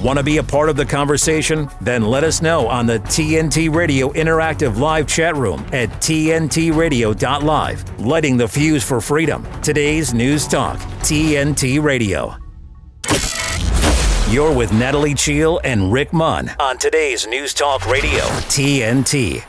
Want to be a part of the conversation? Then let us know on the TNT Radio Interactive Live chat room at TNTRadio.live. Lighting the fuse for freedom. Today's News Talk, TNT Radio. You're with Natalie Cheale and Rick Munn on today's News Talk Radio, TNT.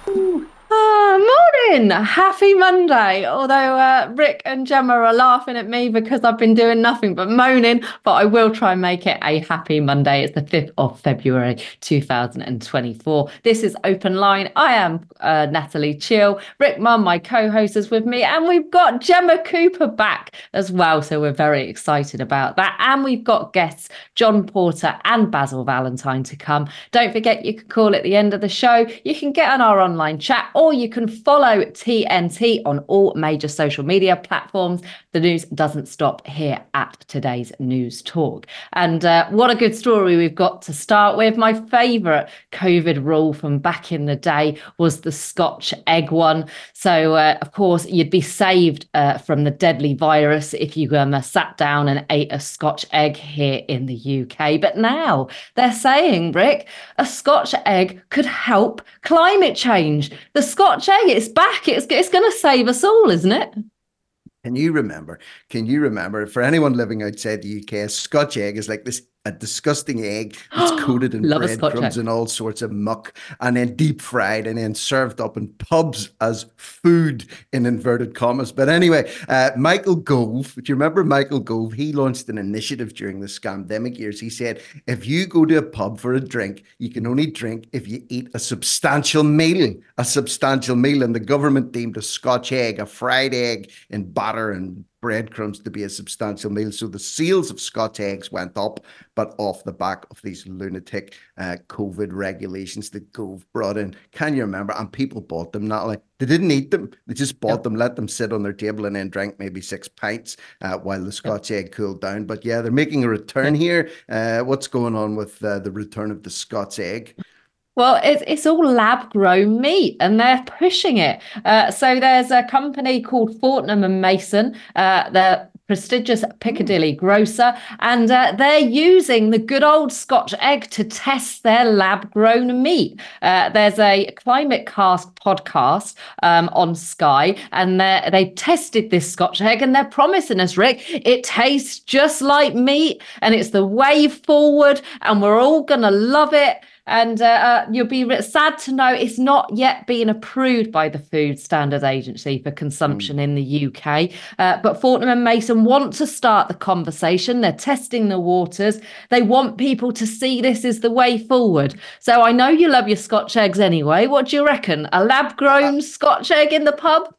Morning! Happy Monday. Although uh, Rick and Gemma are laughing at me because I've been doing nothing but moaning, but I will try and make it a happy Monday. It's the 5th of February 2024. This is Open Line. I am uh, Natalie Cheale. Rick Munn, my co host, is with me, and we've got Gemma Cooper back as well. So we're very excited about that. And we've got guests John Porter and Basil Valentine to come. Don't forget, you can call at the end of the show. You can get on our online chat or you can follow TNT on all major social media platforms. The news doesn't stop here at today's News Talk. And uh, what a good story we've got to start with. My favourite COVID rule from back in the day was the Scotch egg one. So, uh, of course, you'd be saved uh, from the deadly virus if you um, sat down and ate a Scotch egg here in the UK. But now they're saying, Rick, a Scotch egg could help climate change. The Scotch egg, it's back. It's, it's going to save us all, isn't it? Can you remember? Can you remember for anyone living outside the UK, a Scotch egg is like this a disgusting egg that's coated in breadcrumbs and all sorts of muck, and then deep fried and then served up in pubs as food in inverted commas. But anyway, uh, Michael Gove, do you remember Michael Gove? He launched an initiative during the scandemic years. He said, if you go to a pub for a drink, you can only drink if you eat a substantial meal, a substantial meal. And the government deemed a Scotch egg, a fried egg in batter and breadcrumbs to be a substantial meal. So the sales of Scotch eggs went up, but off the back of these lunatic uh, COVID regulations that Gove brought in. Can you remember? And people bought them, not like they didn't eat them, they just bought yep. them, let them sit on their table, and then drank maybe six pints uh, while the Scotch yep. egg cooled down. But yeah, they're making a return yep. here. Uh, what's going on with uh, the return of the Scotch egg? Well, it's, it's all lab grown meat and they're pushing it. Uh, so there's a company called Fortnum and Mason. Uh, the prestigious Piccadilly grocer, and uh, they're using the good old Scotch egg to test their lab grown meat. Uh, there's a Climate Cast podcast um, on Sky, and they tested this Scotch egg, and they're promising us, Rick, it tastes just like meat, and it's the way forward, and we're all going to love it. And uh, uh, you'll be sad to know it's not yet been approved by the Food Standards Agency for consumption mm. in the UK. Uh, but Fortnum and Mason want to start the conversation. They're testing the waters. They want people to see this as the way forward. So I know you love your Scotch eggs anyway. What do you reckon? A lab grown uh, Scotch egg in the pub?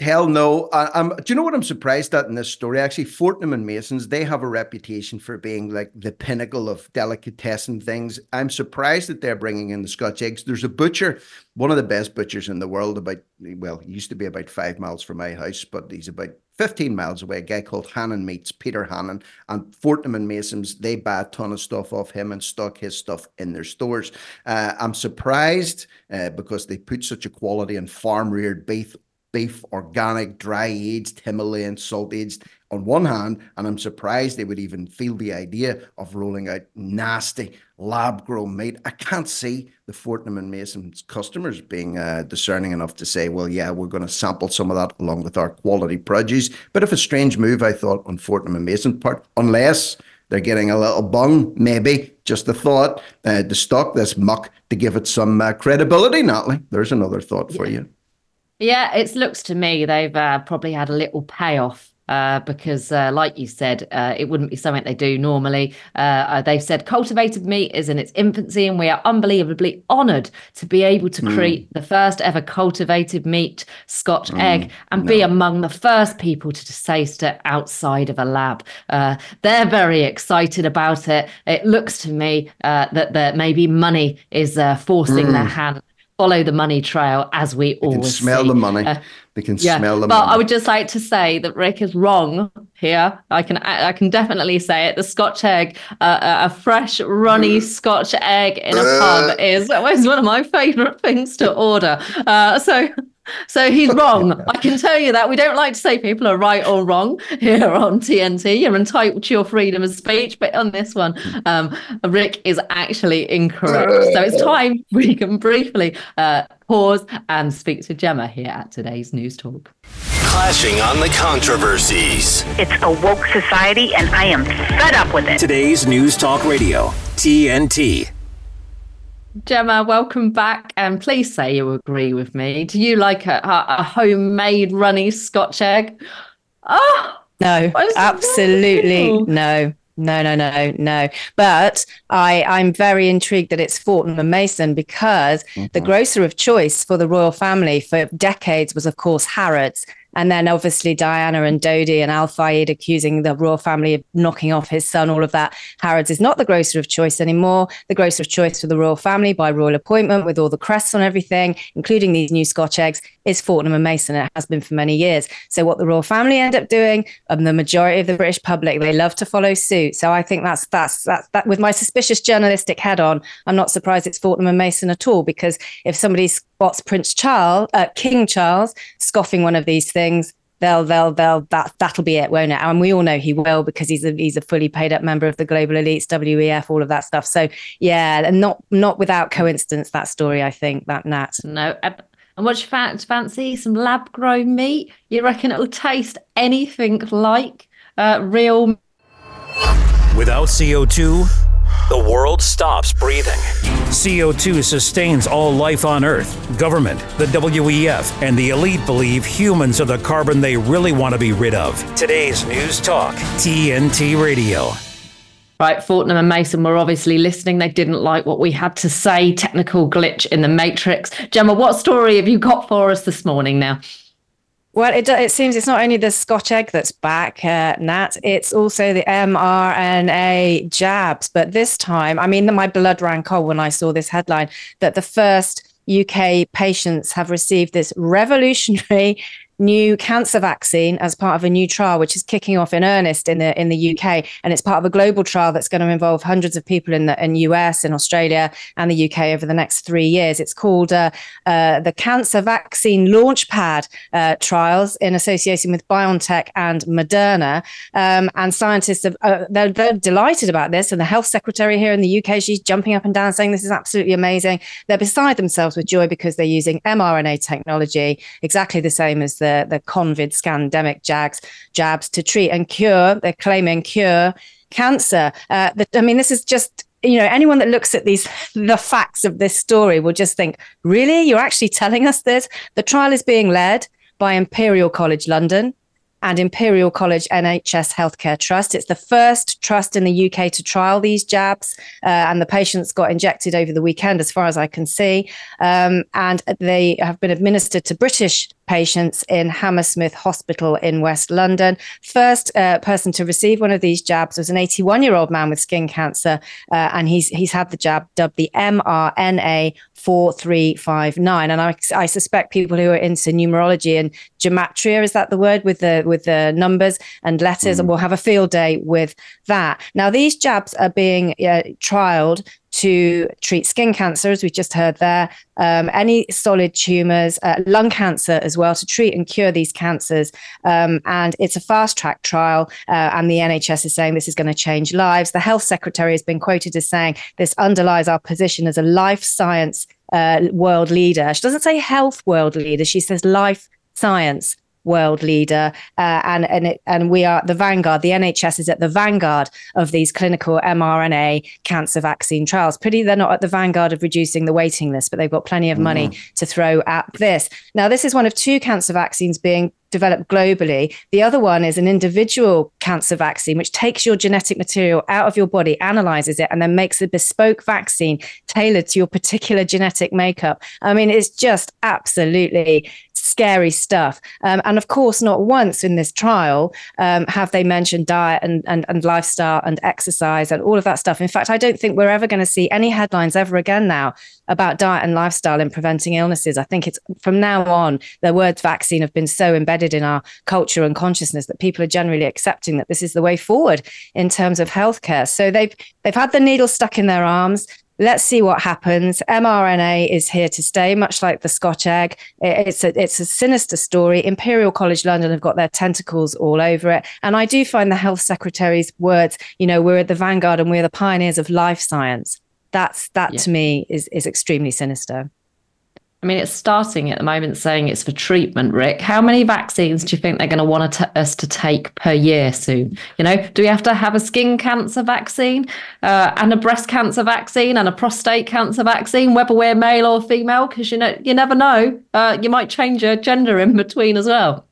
Hell no. I, am do you know what I'm surprised at in this story? Actually, Fortnum and Masons, they have a reputation for being like the pinnacle of delicatessen things. I'm surprised that they're bringing in the Scotch eggs. There's a butcher, one of the best butchers in the world, about, well, he used to be about five miles from my house, but he's about 15 miles away, a guy called Hannan Meats, Peter Hannan, and Fortnum and Masons, they buy a ton of stuff off him and stock his stuff in their stores. Uh, I'm surprised uh, because they put such a quality and farm reared beef beef, organic, dry aged, Himalayan, salt aged on one hand, and I'm surprised they would even feel the idea of rolling out nasty lab grown meat. I can't see the Fortnum and Mason's customers being uh, discerning enough to say, well, yeah, we're going to sample some of that along with our quality produce. But if a strange move, I thought, on Fortnum and Mason's part, unless they're getting a little bung, maybe, just a thought, uh, to stock this muck to give it some uh, credibility, Natalie. There's another thought for you. Yeah, it looks to me they've uh, probably had a little payoff uh, because, uh, like you said, uh, it wouldn't be something they do normally. Uh, uh, they've said cultivated meat is in its infancy, and we are unbelievably honoured to be able to mm. create the first ever cultivated meat Scotch mm. egg and no. be among the first people to taste it outside of a lab. Uh, they're very excited about it. It looks to me that, that maybe money is forcing mm. their hand follow the money trail as we they always smell see. the money. Uh, they can yeah, smell the but. I would just like to say that Rick is wrong here. I can I can definitely say it. The Scotch egg, uh, uh a fresh runny Scotch egg in a pub is is one of my favourite things to order. Uh, so So he's wrong. I can tell you that. We don't like to say people are right or wrong here on TNT. You're entitled to your freedom of speech, but on this one, um, Rick is actually incorrect. So it's time we can briefly uh, pause and speak to Gemma here at today's News Talk. Clashing on the controversies. It's a woke society, and I am fed up with it. Today's News Talk Radio, TNT. Gemma, welcome back. And please say you agree with me. Do you like a, a homemade runny Scotch egg? Oh, no, absolutely no. No, no, no, no. But I, I'm very intrigued that it's Fortnum and Mason because mm-hmm. the grocer of choice for the royal family for decades was, of course, Harrods. And then obviously Diana and Dodi and Al Fayed accusing the royal family of knocking off his son, all of that. Harrods is not the grocer of choice anymore. The grocer of choice for the royal family by royal appointment with all the crests on everything, including these new Scotch eggs, is Fortnum and Mason. It has been for many years. So what the royal family end up doing, and the majority of the British public, they love to follow suit. So I think that's that's that's that with my suspicious journalistic head on, I'm not surprised it's Fortnum and Mason at all, because if somebody spots Prince Charles, uh, King Charles, scoffing one of these things, they'll they'll they'll that that'll be it, won't it? And we all know he will because he's a he's a fully paid up member of the global elites, WEF, all of that stuff. So yeah, and not not without coincidence that story. I think that Nat. No. And what you fancy? Some lab grown meat? You reckon it'll taste anything like uh, real? Without CO2, the world stops breathing. CO2 sustains all life on Earth. Government, the WEF, and the elite believe humans are the carbon they really want to be rid of. Today's News Talk, TNT Radio. Right, Fortnum and Mason were obviously listening. They didn't like what we had to say. Technical glitch in the matrix. Gemma, what story have you got for us this morning now? Well, it, it seems it's not only the Scotch egg that's back, uh, Nat, it's also the mRNA jabs. But this time, I mean, my blood ran cold when I saw this headline that the first UK patients have received this revolutionary new cancer vaccine as part of a new trial, which is kicking off in earnest in the in the UK, and it's part of a global trial that's going to involve hundreds of people in the in US, in Australia, and the UK over the next three years. It's called uh, uh, the Cancer Vaccine Launchpad uh, trials in association with BioNTech and Moderna, um, and scientists have uh, they're, they're delighted about this, and the health secretary here in the UK she's jumping up and down saying this is absolutely amazing. They're beside themselves with joy because they're using mRNA technology, exactly the same as the the, the COVID scandemic jags, jabs to treat and cure, they're claiming cure cancer. Uh, the, I mean, this is just you know anyone that looks at these the facts of this story will just think really you're actually telling us this the trial is being led by imperial college london and Imperial College NHS Healthcare Trust. It's the first trust in the UK to trial these jabs, uh, and the patients got injected over the weekend, as far as I can see. Um, and they have been administered to British patients in Hammersmith Hospital in West London. First uh, person to receive one of these jabs was an 81 year old man with skin cancer, uh, and he's he's had the jab dubbed the mRNA 4359. And I, I suspect people who are into numerology and gematria, is that the word with the with the numbers and letters, mm. will have a field day with that. Now, these jabs are being uh, trialed to treat skin cancer, as we just heard there, um, any solid tumors, uh, lung cancer as well, to treat and cure these cancers. Um, and it's a fast track trial. Uh, and the NHS is saying this is going to change lives. The health secretary has been quoted as saying this underlies our position as a life science uh, world leader. She doesn't say health world leader, she says life science world leader, uh, and and it, and we are the vanguard. The NHS is at the vanguard of these clinical mRNA cancer vaccine trials. Pretty, they're not at the vanguard of reducing the waiting list, but they've got plenty of money mm. to throw at this. Now, this is one of two cancer vaccines being developed globally. The other one is an individual cancer vaccine, which takes your genetic material out of your body, analyzes it, and then makes a bespoke vaccine tailored to your particular genetic makeup. I mean, it's just absolutely scary stuff. Um, and of course, not once in this trial um, have they mentioned diet and, and, and lifestyle and exercise and all of that stuff. In fact, I don't think we're ever going to see any headlines ever again now about diet and lifestyle in preventing illnesses. I think it's from now on, the words vaccine have been so embedded in our culture and consciousness that people are generally accepting that this is the way forward in terms of healthcare. So they've they've had the needle stuck in their arms let's see what happens. mRNA is here to stay, much like the Scotch egg. It's a it's a sinister story. Imperial College London have got their tentacles all over it, and I do find the health secretary's words, you know, we're at the vanguard and we're the pioneers of life science. That's that yeah. to me is is extremely sinister. I mean, it's starting at the moment saying it's for treatment, Rick. How many vaccines do you think they're going to want to us to take per year soon? You know, do we have to have a skin cancer vaccine uh, and a breast cancer vaccine and a prostate cancer vaccine, whether we're male or female? Because, you know, you never know. Uh, you might change your gender in between as well.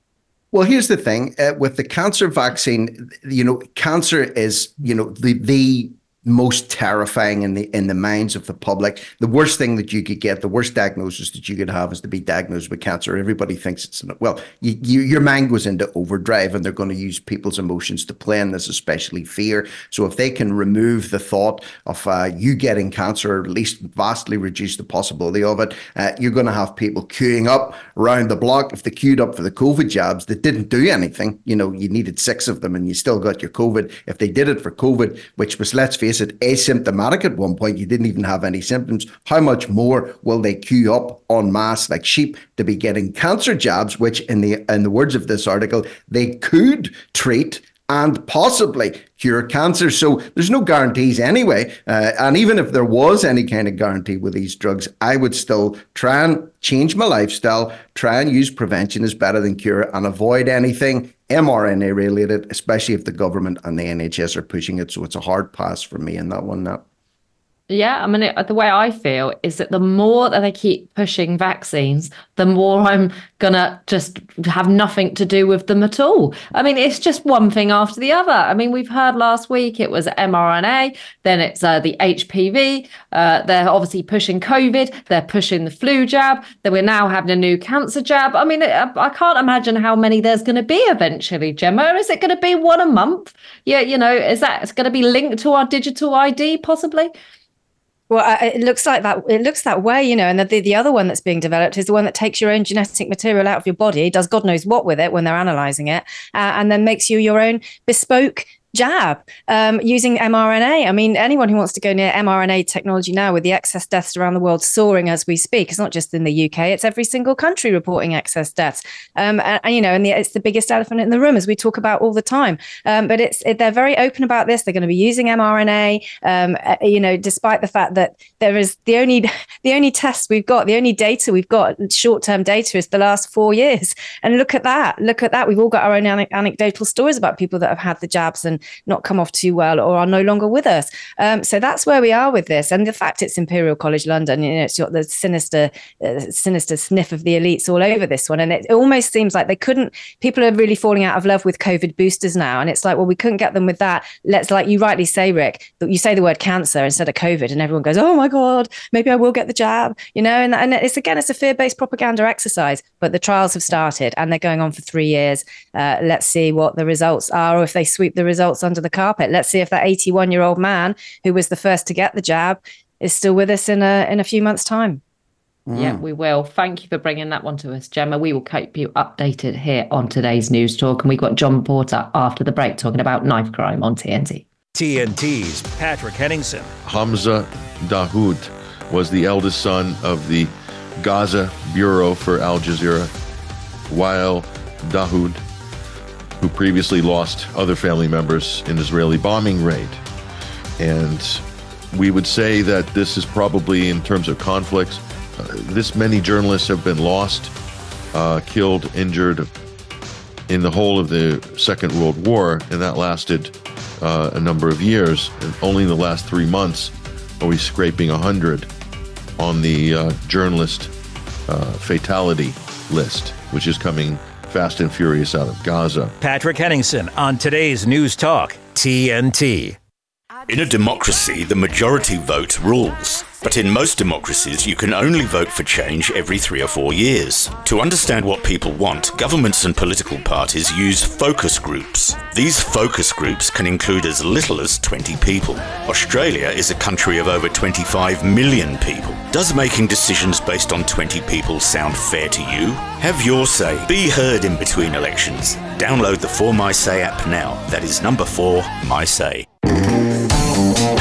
Well, here's the thing uh, with the cancer vaccine, you know, cancer is, you know, the, the most terrifying in the in the minds of the public. The worst thing that you could get, the worst diagnosis that you could have, is to be diagnosed with cancer. Everybody thinks it's an, well, you, you, your mind goes into overdrive, and they're going to use people's emotions to play in this, especially fear. So if they can remove the thought of uh, you getting cancer, or at least vastly reduce the possibility of it, uh, you're going to have people queuing up around the block. If they queued up for the COVID jabs that didn't do anything, you know, you needed six of them, and you still got your COVID. If they did it for COVID, which was let's face face it, asymptomatic at one point. You didn't even have any symptoms. How much more will they queue up en masse like sheep to be getting cancer jabs, which in the in the words of this article, they could treat and possibly cure cancer. So there's no guarantees anyway. Uh, and even if there was any kind of guarantee with these drugs, I would still try and change my lifestyle, try and use prevention is better than cure and avoid anything mRNA related, especially if the government and the NHS are pushing it. So it's a hard pass for me in that one now. Yeah, I mean, the way I feel is that the more that they keep pushing vaccines, the more I'm gonna just have nothing to do with them at all. I mean, it's just one thing after the other. I mean, we've heard last week it was mRNA, then it's uh, the HPV. Uh, they're obviously pushing COVID. They're pushing the flu jab. Then we're now having a new cancer jab. I mean, I can't imagine how many there's going to be eventually, Gemma. Is it going to be one a month? Yeah, you know, is that it's going to be linked to our digital ID possibly? Well, it looks like that. It looks that way, you know. And the, the other one that's being developed is the one that takes your own genetic material out of your body, does God knows what with it when they're analyzing it, uh, and then makes you your own bespoke jab um, using mRNA. I mean, anyone who wants to go near mRNA technology now with the excess deaths around the world soaring as we speak, it's not just in the UK, it's every single country reporting excess deaths. Um, and, and, you know, and the, it's the biggest elephant in the room, as we talk about all the time. Um, but it's it, they're very open about this. They're going to be using mRNA, uh, you know, despite the fact that there is the only the only test we've got, the only data we've got, short term data, is the last four years. And look at that. Look at that. We've all got our own anecdotal stories about people that have had the jabs and not come off too well or are no longer with us. Um, so that's where we are with this. And the fact it's Imperial College London, you know, it's got the sinister, uh, sinister sniff of the elites all over this one. And it, it almost seems like they couldn't, people are really falling out of love with COVID boosters now. And it's like, well, we couldn't get them with that. Let's, like you rightly say, Rick, that you say the word cancer instead of COVID, and everyone goes, oh my God, maybe I will get the jab, you know? And, and it's again, it's a fear based propaganda exercise, but the trials have started and they're going on for three years. Uh, let's see what the results are, or if they sweep the results under the carpet. Let's see if that 81 year old man who was the first to get the jab is still with us in a in a few months' time. Mm. Yeah, we will. Thank you for bringing that one to us, Gemma. We will keep you updated here on today's news talk. And we've got John Porter after the break talking about knife crime on TNT. TNT's Patrick Henningsen. Hamza Dahdouh was the eldest son of the Gaza Bureau for Al Jazeera, Wael Dahdouh who previously lost other family members in Israeli bombing raid. And we would say that this is probably, in terms of conflicts, uh, this many journalists have been lost, uh, killed, injured in the whole of the Second World War, and that lasted uh, a number of years. And only in the last three months are we scraping 100 on the uh, journalist uh, fatality list, which is coming fast and furious out of Gaza. Patrick Henningsen on today's News Talk, TNT. In a democracy, the majority vote rules. But in most democracies, you can only vote for change every three or four years. To understand what people want, governments and political parties use focus groups. These focus groups can include as little as 20 people. Australia is a country of over 25 million people. Does making decisions based on 20 people sound fair to you? Have your say. Be heard in between elections. Download the For My Say app now. That is number 4, My Say.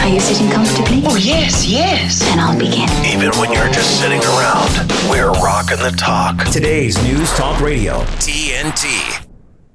Are you sitting comfortably? Oh, yes, yes. Then I'll begin. Even when you're just sitting around, we're rocking the talk. Today's News Talk Radio. TNT.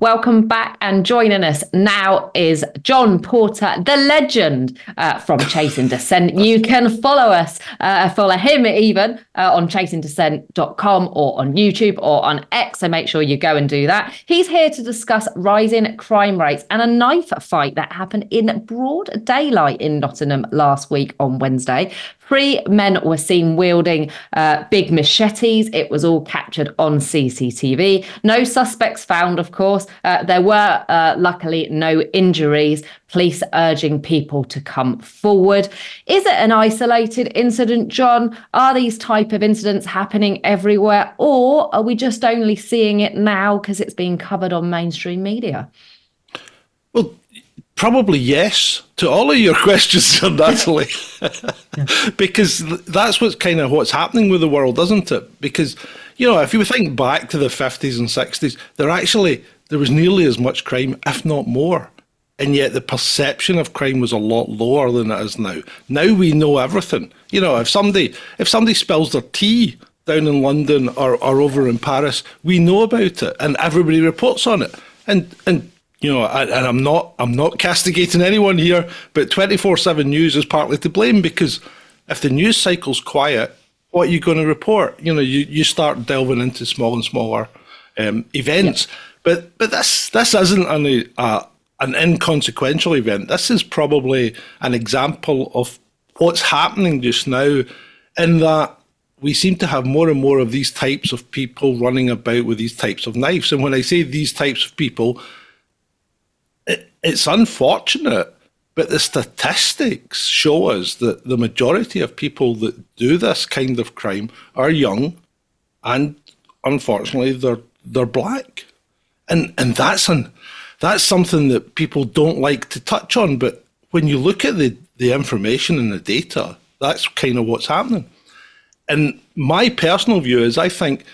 Welcome back, and joining us now is John Porter, the legend uh, from Chasing Dissent. You can follow us, uh, follow him even uh, on chasingdissent.com or on YouTube or on X. So make sure you go and do that. He's here to discuss rising crime rates and a knife fight that happened in broad daylight in Nottingham last week on Wednesday. Three men were seen wielding uh, big machetes. It was all captured on CCTV. No suspects found, of course. Uh, there were, uh, luckily, no injuries. Police urging people to come forward. Is it an isolated incident, John? Are these type of incidents happening everywhere, or are we just only seeing it now because it's being covered on mainstream media? Probably yes to all of your questions, Natalie, because that's what's kind of what's happening with the world, isn't it? Because you know, if you think back to the fifties and sixties, there actually there was nearly as much crime, if not more, and yet the perception of crime was a lot lower than it is now. Now we know everything. You know, if somebody if somebody spills their tea down in London or, or over in Paris, we know about it, and everybody reports on it, and and you know, and I'm not I'm not castigating anyone here, but 24/7 news is partly to blame because if the news cycle's quiet, what are you going to report? You know, you, you start delving into small and smaller um, events, yeah. but but this this isn't an uh, an inconsequential event. This is probably an example of what's happening just now, in that we seem to have more and more of these types of people running about with these types of knives. And when I say these types of people, it's unfortunate, but the statistics show us that the majority of people that do this kind of crime are young, and unfortunately, they're they're black, and and that's an that's something that people don't like to touch on. But when you look at the the information and the data, that's kind of what's happening. And my personal view is, I think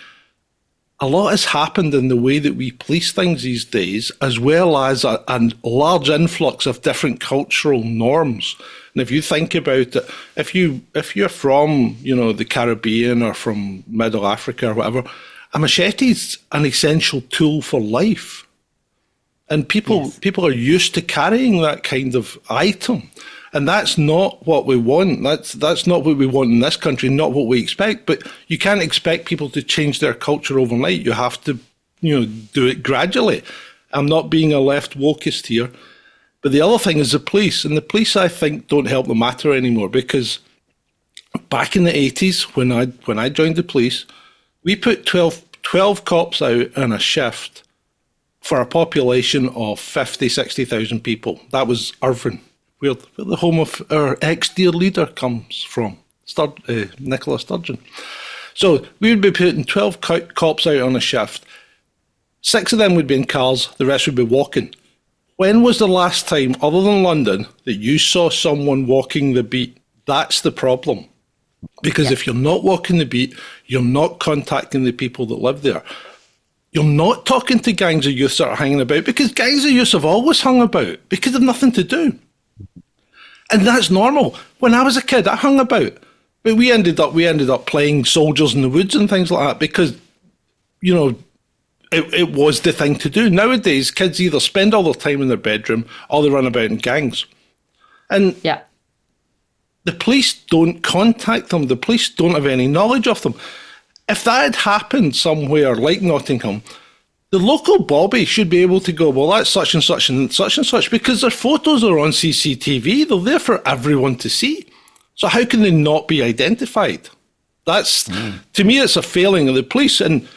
a lot has happened in the way that we police things these days, as well as a, a, large influx of different cultural norms. And if you think about it, if you if you're from you know the Caribbean or from Middle Africa or whatever, a machete is an essential tool for life, and people yes. people are used to carrying that kind of item and that's not what we want. That's that's not what we want in this country. Not what we expect. But you can't expect people to change their culture overnight. You have to, you know, do it gradually. I'm not being a left wokist here, but the other thing is the police, and the police I think don't help the matter anymore because back in the 80s when I when I joined the police, we put 12, 12 cops out in a shift for a population of 50, 60,000 people. That was Irvine where, where the home of our ex dear leader comes from, Stur- uh, Nicola Sturgeon. So we would be putting 12 co- cops out on a shift. Six of them would be in cars, the rest would be walking. When was the last time, other than London, that you saw someone walking the beat? That's the problem. Because yeah. if you're not walking the beat, you're not contacting the people that live there. You're not talking to gangs of youths that are hanging about because gangs of youths have always hung about because they've nothing to do. And that's normal. When I was a kid, I hung about. But we ended up we ended up playing soldiers in the woods and things like that because, you know, it, it was the thing to do. Nowadays, kids either spend all their time in their bedroom or they run about in gangs. And yeah. the police don't contact them. The police don't have any knowledge of them. If that had happened somewhere like Nottingham, the local Bobby should be able to go, well, that's such and such and such and such, because their photos are on CCTV. They're there for everyone to see. So how can they not be identified? That's mm. to me, it's a failing of the police, and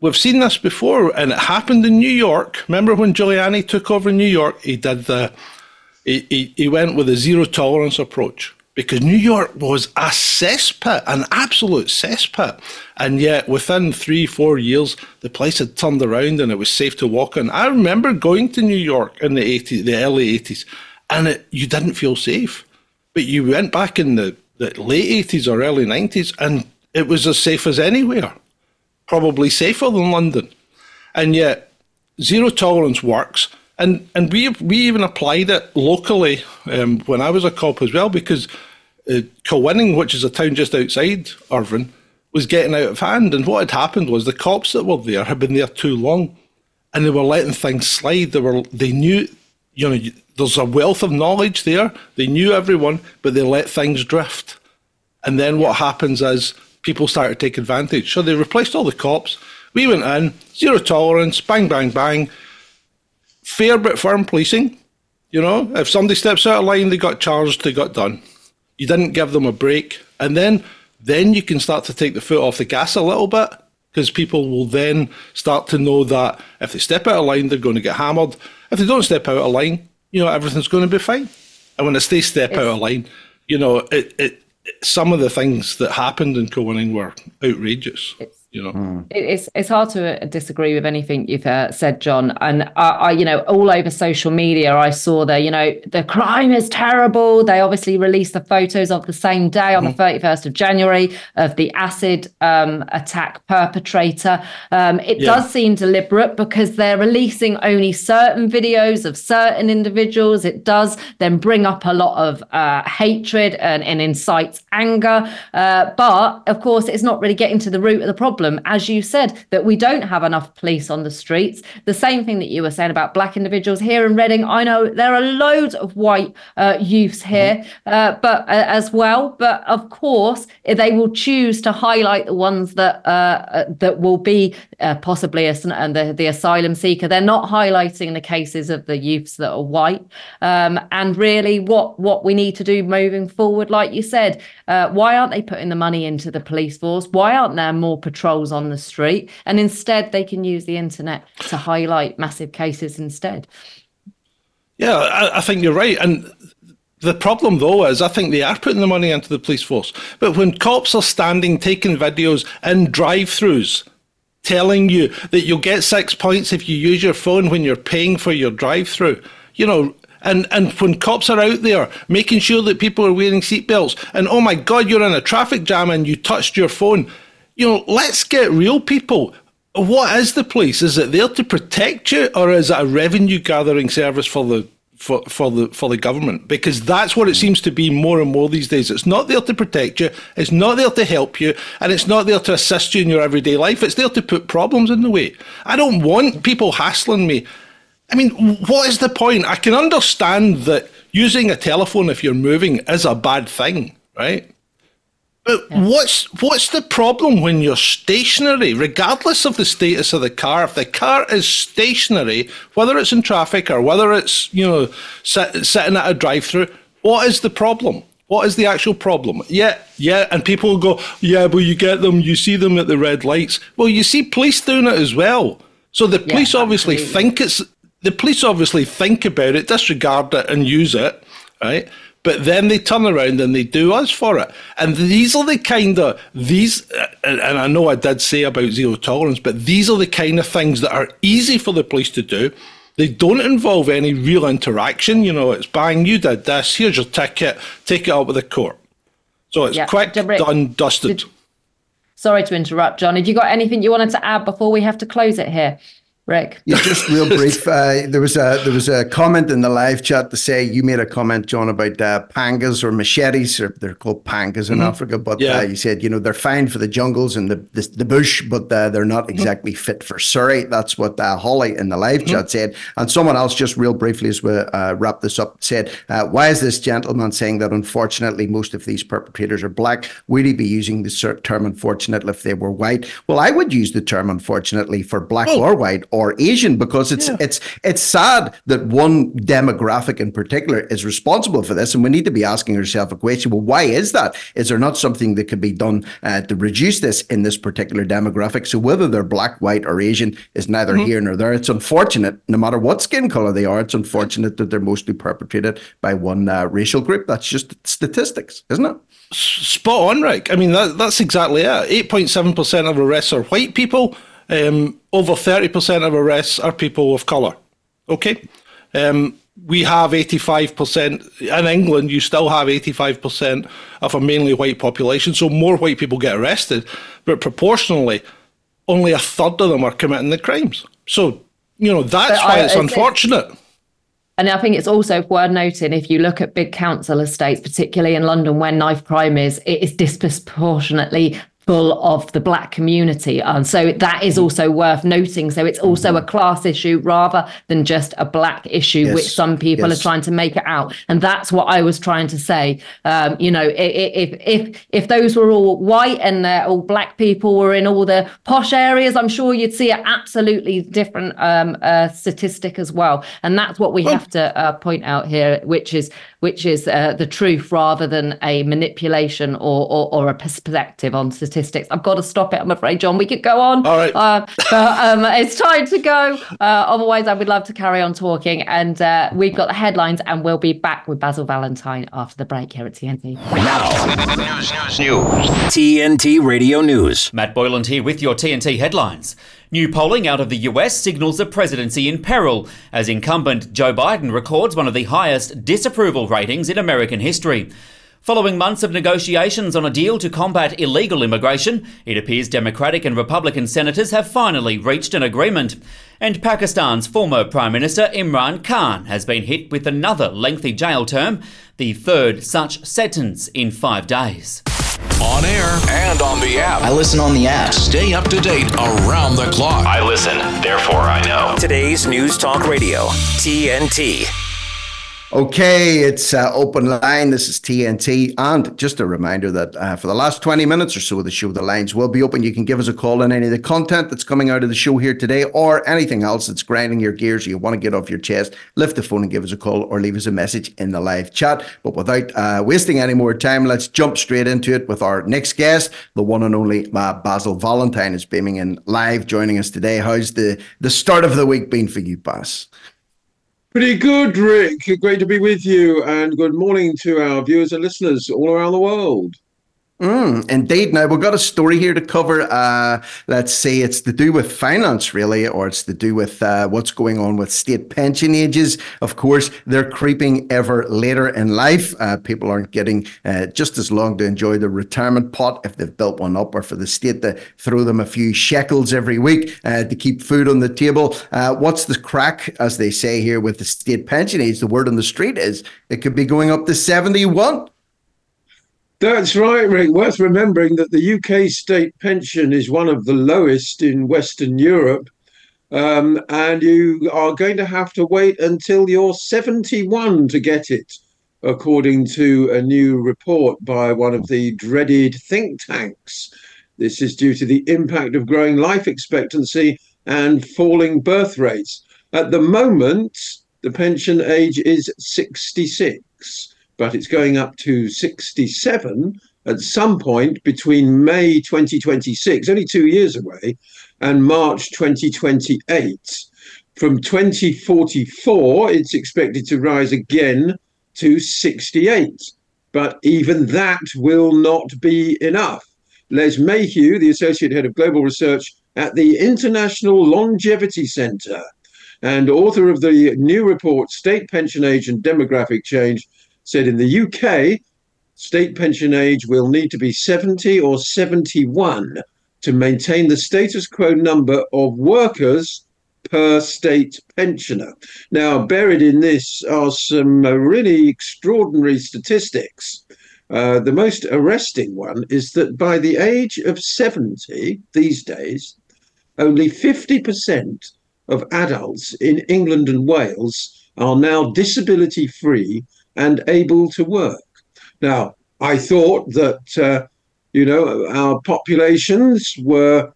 we've seen this before, and it happened in New York. Remember when Giuliani took over New York? He did the he, he, he went with a zero tolerance approach because New York was a cesspit, an absolute cesspit. And yet, within three, four years, the place had turned around and it was safe to walk in. I remember going to New York in the 80s, the early 80s, and it, you didn't feel safe. But you went back in the, the late 80s or early 90s, and it was as safe as anywhere, probably safer than London. And yet, zero tolerance works and and we we even applied it locally um, when I was a cop as well because uh, Kilwinning, which is a town just outside Irvine, was getting out of hand. And what had happened was the cops that were there had been there too long, and they were letting things slide. They were they knew, you know, there's a wealth of knowledge there. They knew everyone, but they let things drift. And then what happens is people start to take advantage. So they replaced all the cops. We went in, zero tolerance, bang, bang, bang. Fair but firm policing. You know, if somebody steps out of line, they got charged, they got done. You didn't give them a break. And then then you can start to take the foot off the gas a little bit because people will then start to know that if they step out of line, they're going to get hammered. If they don't step out of line, you know, everything's going to be fine. And when they stay step out of line, you know, it, it, some of the things that happened in Kilwinning were outrageous. It's, you know, mm. it's it's hard to uh, disagree with anything you've uh, said, John. And I, I, you know, all over social media, I saw the, you know, the crime is terrible. They obviously released the photos of the same day on mm. the thirty first of January of the acid um, attack perpetrator. Um, it yeah. does seem deliberate because they're releasing only certain videos of certain individuals. It does then bring up a lot of uh, hatred and, and incites anger. Uh, but of course, it's not really getting to the root of the problem problem, as you said, that we don't have enough police on the streets. The same thing that you were saying about black individuals here in Reading. I know there are loads of white uh, youths here, mm-hmm. uh, but uh, as well. But of course, they will choose to highlight the ones that uh, uh, that will be uh, possibly a, and the, the asylum seeker. They're not highlighting the cases of the youths that are white. Um, and really, what what we need to do moving forward, like you said, why aren't they putting the money into the police force? Why aren't there more patrols? Patrols on the street, and instead they can use the internet to highlight massive cases instead. Yeah, I, I think you're right, and the problem, though, is I think they are putting the money into the police force. But when cops are standing taking videos in drive throughs, telling you that you'll get six points if you use your phone when you're paying for your drive through, you know, and, and when cops are out there making sure that people are wearing seatbelts, and oh my God, you're in a traffic jam and you touched your phone, you know, let's get real people. What is the police? Is it there to protect you, or is it a revenue gathering service for the for, for the for the government? Because that's what it hmm. seems to be more and more these days. It's not there to protect you, it's not there to help you, and it's not there to assist you in your everyday life. It's there to put problems in the way. I don't want people hassling me. I mean, what is the point? I can understand that using a telephone if you're moving is a bad thing, right? But yeah. what's what's the problem when you're stationary, regardless of the status of the car? If the car is stationary, whether it's in traffic or whether it's you know sit, sitting at a drive-through, what is the problem? What is the actual problem? Yeah, yeah, and people go, yeah, but you get them, you see them at the red lights. Well, you see police doing it as well. So the police yeah, obviously think it's the police obviously think about it, disregard it, and use it, right? But then they turn around and they do us for it. And these are the kind of these, and I know I did say about zero tolerance, but these are the kind of things that are easy for the police to do. They don't involve any real interaction. You know, it's bang, you did this, here's your ticket, take it up with the court. So it's yeah. quick, done, dusted. Did, sorry to interrupt, John. Have you got anything you wanted to add before we have to close it here? Rick. Yeah, just real brief. Uh, there was a there was a comment in the live chat to say you made a comment, John, about uh, pangas or machetes, or they're called pangas in mm-hmm. Africa. But yeah. uh, you said you know they're fine for the jungles and the the, the bush, but uh, they're not mm-hmm. exactly mm-hmm. fit for Surrey. That's what uh, Holly in the live mm-hmm. chat said. And someone else, just real briefly, as we uh, wrap this up, said, "Why is this gentleman saying that? Unfortunately, most of these perpetrators are black. Would he be using the term unfortunately if they were white? Well, I would use the term unfortunately for black or white." Or or Asian because it's yeah. it's it's sad that one demographic in particular is responsible for this, and we need to be asking ourselves a question: Well, why is that? Is there not something that could be done uh, to reduce this in this particular demographic? So whether they're black, white, or Asian is neither mm-hmm. here nor there. It's unfortunate, no matter what skin color they are. It's unfortunate that they're mostly perpetrated by one uh, racial group. That's just statistics, isn't it? Spot on, Rick. I mean, that, that's exactly it. Eight point seven percent of arrests are white people. Um, over 30% of arrests are people of colour. Okay? Um, we have 85%, in England, you still have 85% of a mainly white population, so more white people get arrested, but proportionally, only a third of them are committing the crimes. So, you know, that's but why I, it's, it's unfortunate. And I think it's also worth noting if you look at big council estates, particularly in London, where knife crime is, it is disproportionately full of the black community. And so that is also worth noting. So it's also a class issue rather than just a black issue, Yes. which some people Yes. are trying to make it out. And that's what I was trying to say. Um, you know, if if if those were all white and uh, all black people were in all the posh areas, I'm sure you'd see an absolutely different um, uh, statistic as well. And that's what we have to uh, point out here, which is which is uh, the truth rather than a manipulation or, or or a perspective on statistics. I've got to stop it. I'm afraid, John. We could go on. All right. Uh, but um, it's time to go. Uh, otherwise, I would love to carry on talking. And uh, we've got the headlines, and we'll be back with Basil Valentine after the break here at TNT. Now, News, news, news. TNT Radio News. Matt Boyland here with your TNT headlines. New polling out of the US signals a presidency in peril as incumbent Joe Biden records one of the highest disapproval ratings in American history. Following months of negotiations on a deal to combat illegal immigration, it appears Democratic and Republican senators have finally reached an agreement. And Pakistan's former Prime Minister Imran Khan has been hit with another lengthy jail term, the third such sentence in five days. On air and on the app. I listen on the app. Stay up to date around the clock. I listen, therefore I know. Today's News Talk Radio, TNT. Okay, it's uh, open line. This is TNT. And just a reminder that uh, for the last 20 minutes or so of the show, the lines will be open. You can give us a call on any of the content that's coming out of the show here today or anything else that's grinding your gears or you want to get off your chest. Lift the phone and give us a call or leave us a message in the live chat. But without uh, wasting any more time, let's jump straight into it with our next guest, the one and only Basil Valentine is beaming in live, joining us today. How's the, the start of the week been for you, Bas? Pretty good, Rick. Great to be with you, and good morning to our viewers and listeners all around the world. Mm, indeed. Now we've got a story here to cover. Uh, let's say it's to do with finance, really, or it's to do with uh, what's going on with state pension ages. Of course, they're creeping ever later in life. Uh, people aren't getting uh, just as long to enjoy their retirement pot if they've built one up, or for the state to throw them a few shekels every week uh, to keep food on the table. Uh, what's the crack, as they say here, with the state pension age? The word on the street is it could be going up to seventy-one. That's right, Rick. Worth remembering that the UK state pension is one of the lowest in Western Europe. Um, and you are going to have to wait until you're 71 to get it, according to a new report by one of the dreaded think tanks. This is due to the impact of growing life expectancy and falling birth rates. At the moment, the pension age is 66, but it's going up to 67 at some point between May 2026, only two years away, and March 2028. From 2044, it's expected to rise again to 68. But even that will not be enough. Les Mayhew, the Associate Head of Global Research at the International Longevity Center and author of the new report, State Pension Age and Demographic Change, said in the UK, state pension age will need to be 70 or 71 to maintain the status quo number of workers per state pensioner. Now, buried in this are some uh, really extraordinary statistics. Uh, the most arresting one is that by the age of 70 these days, only 50% of adults in England and Wales are now disability free and able to work. Now, I thought that, uh, you know, our populations were,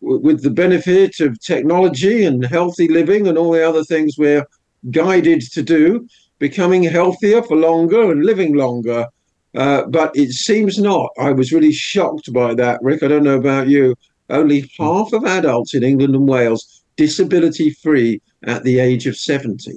with the benefit of technology and healthy living and all the other things we're guided to do, becoming healthier for longer and living longer. Uh, but it seems not. I was really shocked by that, Rick. I don't know about you. Only half of adults in England and Wales disability free at the age of 70.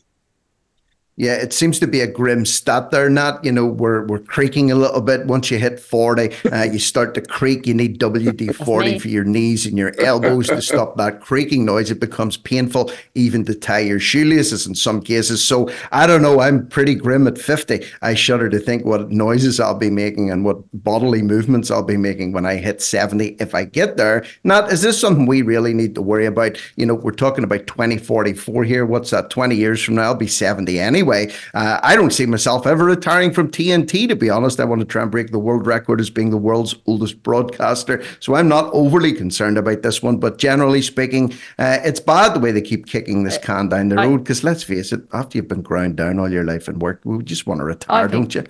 Yeah, it seems to be a grim stat there, Nat. You know, we're we're creaking a little bit. Once you hit 40, uh, you start to creak. You need WD 40 for your knees and your elbows to stop that creaking noise. It becomes painful even to tie your shoelaces in some cases. So I don't know. I'm pretty grim at 50. I shudder to think what noises I'll be making and what bodily movements I'll be making when I hit 70 if I get there. Nat, is this something we really need to worry about? You know, we're talking about 2044 here. What's that? 20 years from now, I'll be 70 anyway. Anyway, uh, I don't see myself ever retiring from TNT, to be honest. I want to try and break the world record as being the world's oldest broadcaster. So I'm not overly concerned about this one. But generally speaking, uh, it's bad the way they keep kicking this can down the road. Because let's face it, after you've been ground down all your life and work, we just want to retire, don't you?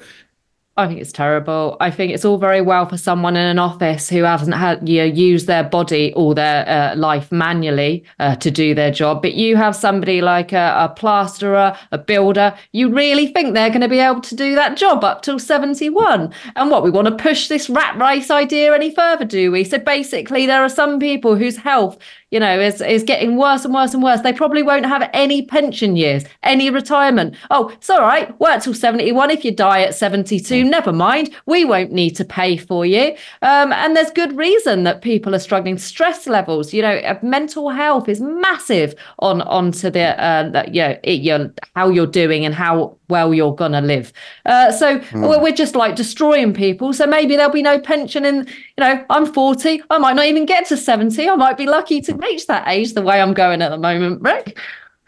I think it's terrible. I think it's all very well for someone in an office who hasn't had you know, used their body or their uh, life manually uh, to do their job. But you have somebody like a, a plasterer, a builder. You really think they're going to be able to do that job up till 71? And what we want to push this rat race idea any further, do we? So basically, there are some people whose health you know, is is getting worse and worse and worse. They probably won't have any pension years, any retirement. Oh, it's all right. Work till 71. If you die at 72, never mind. We won't need to pay for you. Um, and there's good reason that people are struggling. Stress levels, you know, mental health is massive on onto the uh, you know, it, your, how you're doing and how well you're gonna live. Uh, so mm. we're just like destroying people. So maybe there'll be no pension in. You know, I'm 40. I might not even get to 70. I might be lucky to reach that age the way I'm going at the moment, Rick.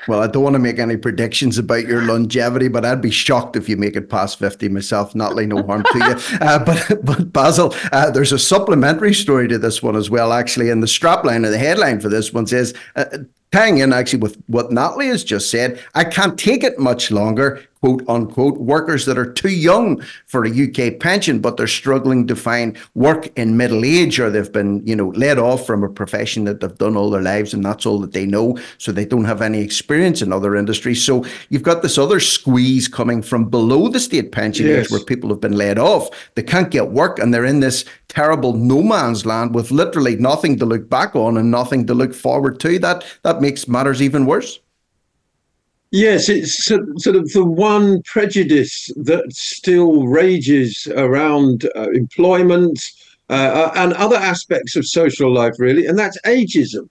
Well, I don't want to make any predictions about your longevity, but I'd be shocked if you make it past 50 myself. Not like no harm to you. Uh, but, but Basil, uh, there's a supplementary story to this one as well, actually. And the strapline or the headline for this one says, uh, tying in actually with what Natalie has just said, I can't take it much longer quote unquote, workers that are too young for a UK pension, but they're struggling to find work in middle age or they've been, you know, laid off from a profession that they've done all their lives and that's all that they know. So they don't have any experience in other industries. So you've got this other squeeze coming from below the state pension yes. age where people have been laid off. They can't get work and they're in this terrible no man's land with literally nothing to look back on and nothing to look forward to. That that makes matters even worse. Yes, it's sort of the one prejudice that still rages around uh, employment uh, uh, and other aspects of social life, really, and that's ageism.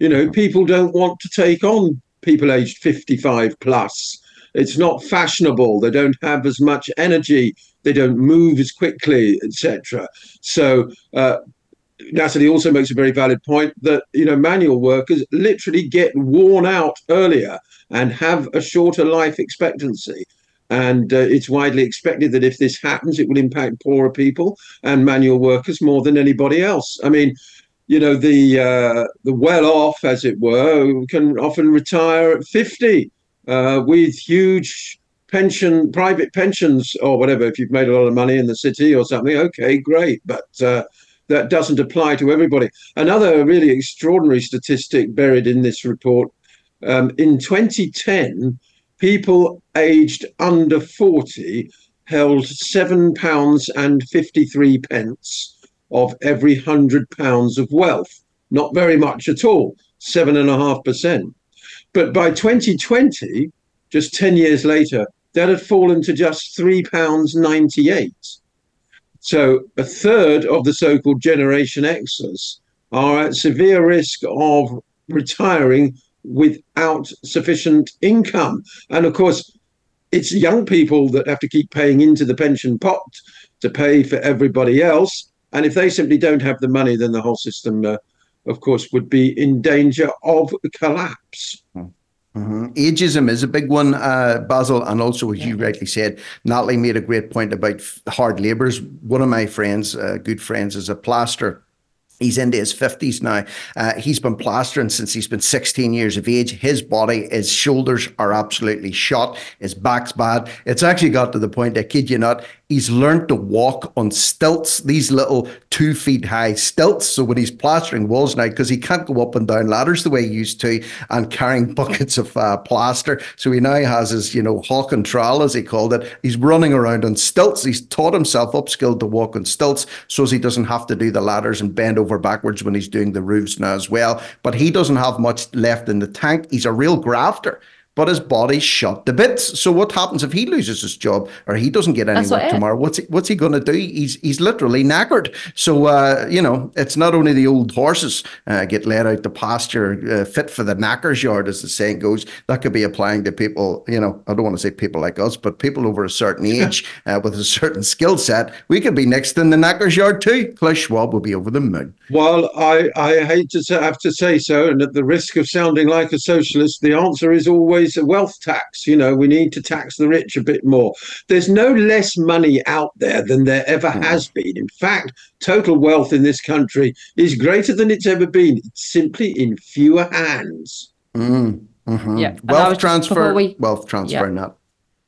You know, people don't want to take on people aged 55 plus. It's not fashionable. They don't have as much energy. They don't move as quickly, etc. So, uh, Natalie also makes a very valid point that you know manual workers literally get worn out earlier and have a shorter life expectancy. And uh, it's widely expected that if this happens, it will impact poorer people and manual workers more than anybody else. I mean, you know, the uh, the well off, as it were, can often retire at 50 uh, with huge pension, private pensions or whatever. If you've made a lot of money in the city or something, okay, great. But uh, that doesn't apply to everybody. Another really extraordinary statistic buried in this report um, in 2010, people aged under 40 held seven pounds and 53 pence of every hundred pounds of wealth. Not very much at all, seven and a half percent. But by 2020, just 10 years later, that had fallen to just three pounds 98. So a third of the so-called Generation Xers are at severe risk of retiring without sufficient income. And of course, it's young people that have to keep paying into the pension pot to pay for everybody else. And if they simply don't have the money, then the whole system, uh, of course, would be in danger of collapse. Mm-hmm. Ageism is a big one, uh, Basil, and also, as yeah. you rightly said, Natalie made a great point about hard labourers. One of my friends, uh, good friends, is a plaster He's into his 50s now. Uh, he's been plastering since he's been 16 years of age. His body, his shoulders are absolutely shot. His back's bad. It's actually got to the point, I kid you not, he's learned to walk on stilts, these little two feet high stilts. So when he's plastering walls now, because he can't go up and down ladders the way he used to, and carrying buckets of uh, plaster. So he now has his, you know, hawk and trowel, as he called it. He's running around on stilts. He's taught himself upskilled to walk on stilts so he doesn't have to do the ladders and bend over backwards when he's doing the roofs now as well. But he doesn't have much left in the tank. He's a real grafter but his body's shot to bits. So what happens if he loses his job or he doesn't get any work tomorrow? What's he, what's he going to do? He's he's literally knackered. So uh, you know, it's not only the old horses uh, get let out the pasture, uh, fit for the knackers yard, as the saying goes. That could be applying to people. You know, I don't want to say people like us, but people over a certain age uh, with a certain skill set. We could be next in the knackers yard too. Klaus Schwab will be over the moon. Well, I I hate to have to say so, and at the risk of sounding like a socialist, the answer is always always a wealth tax. You know, we need to tax the rich a bit more. There's no less money out there than there ever Hmm. has been. In fact, total wealth in this country is greater than it's ever been. It's simply in fewer hands. Mm, mhm. Yeah, and I was Wealth transfer. we- wealth transfer, Yeah. not.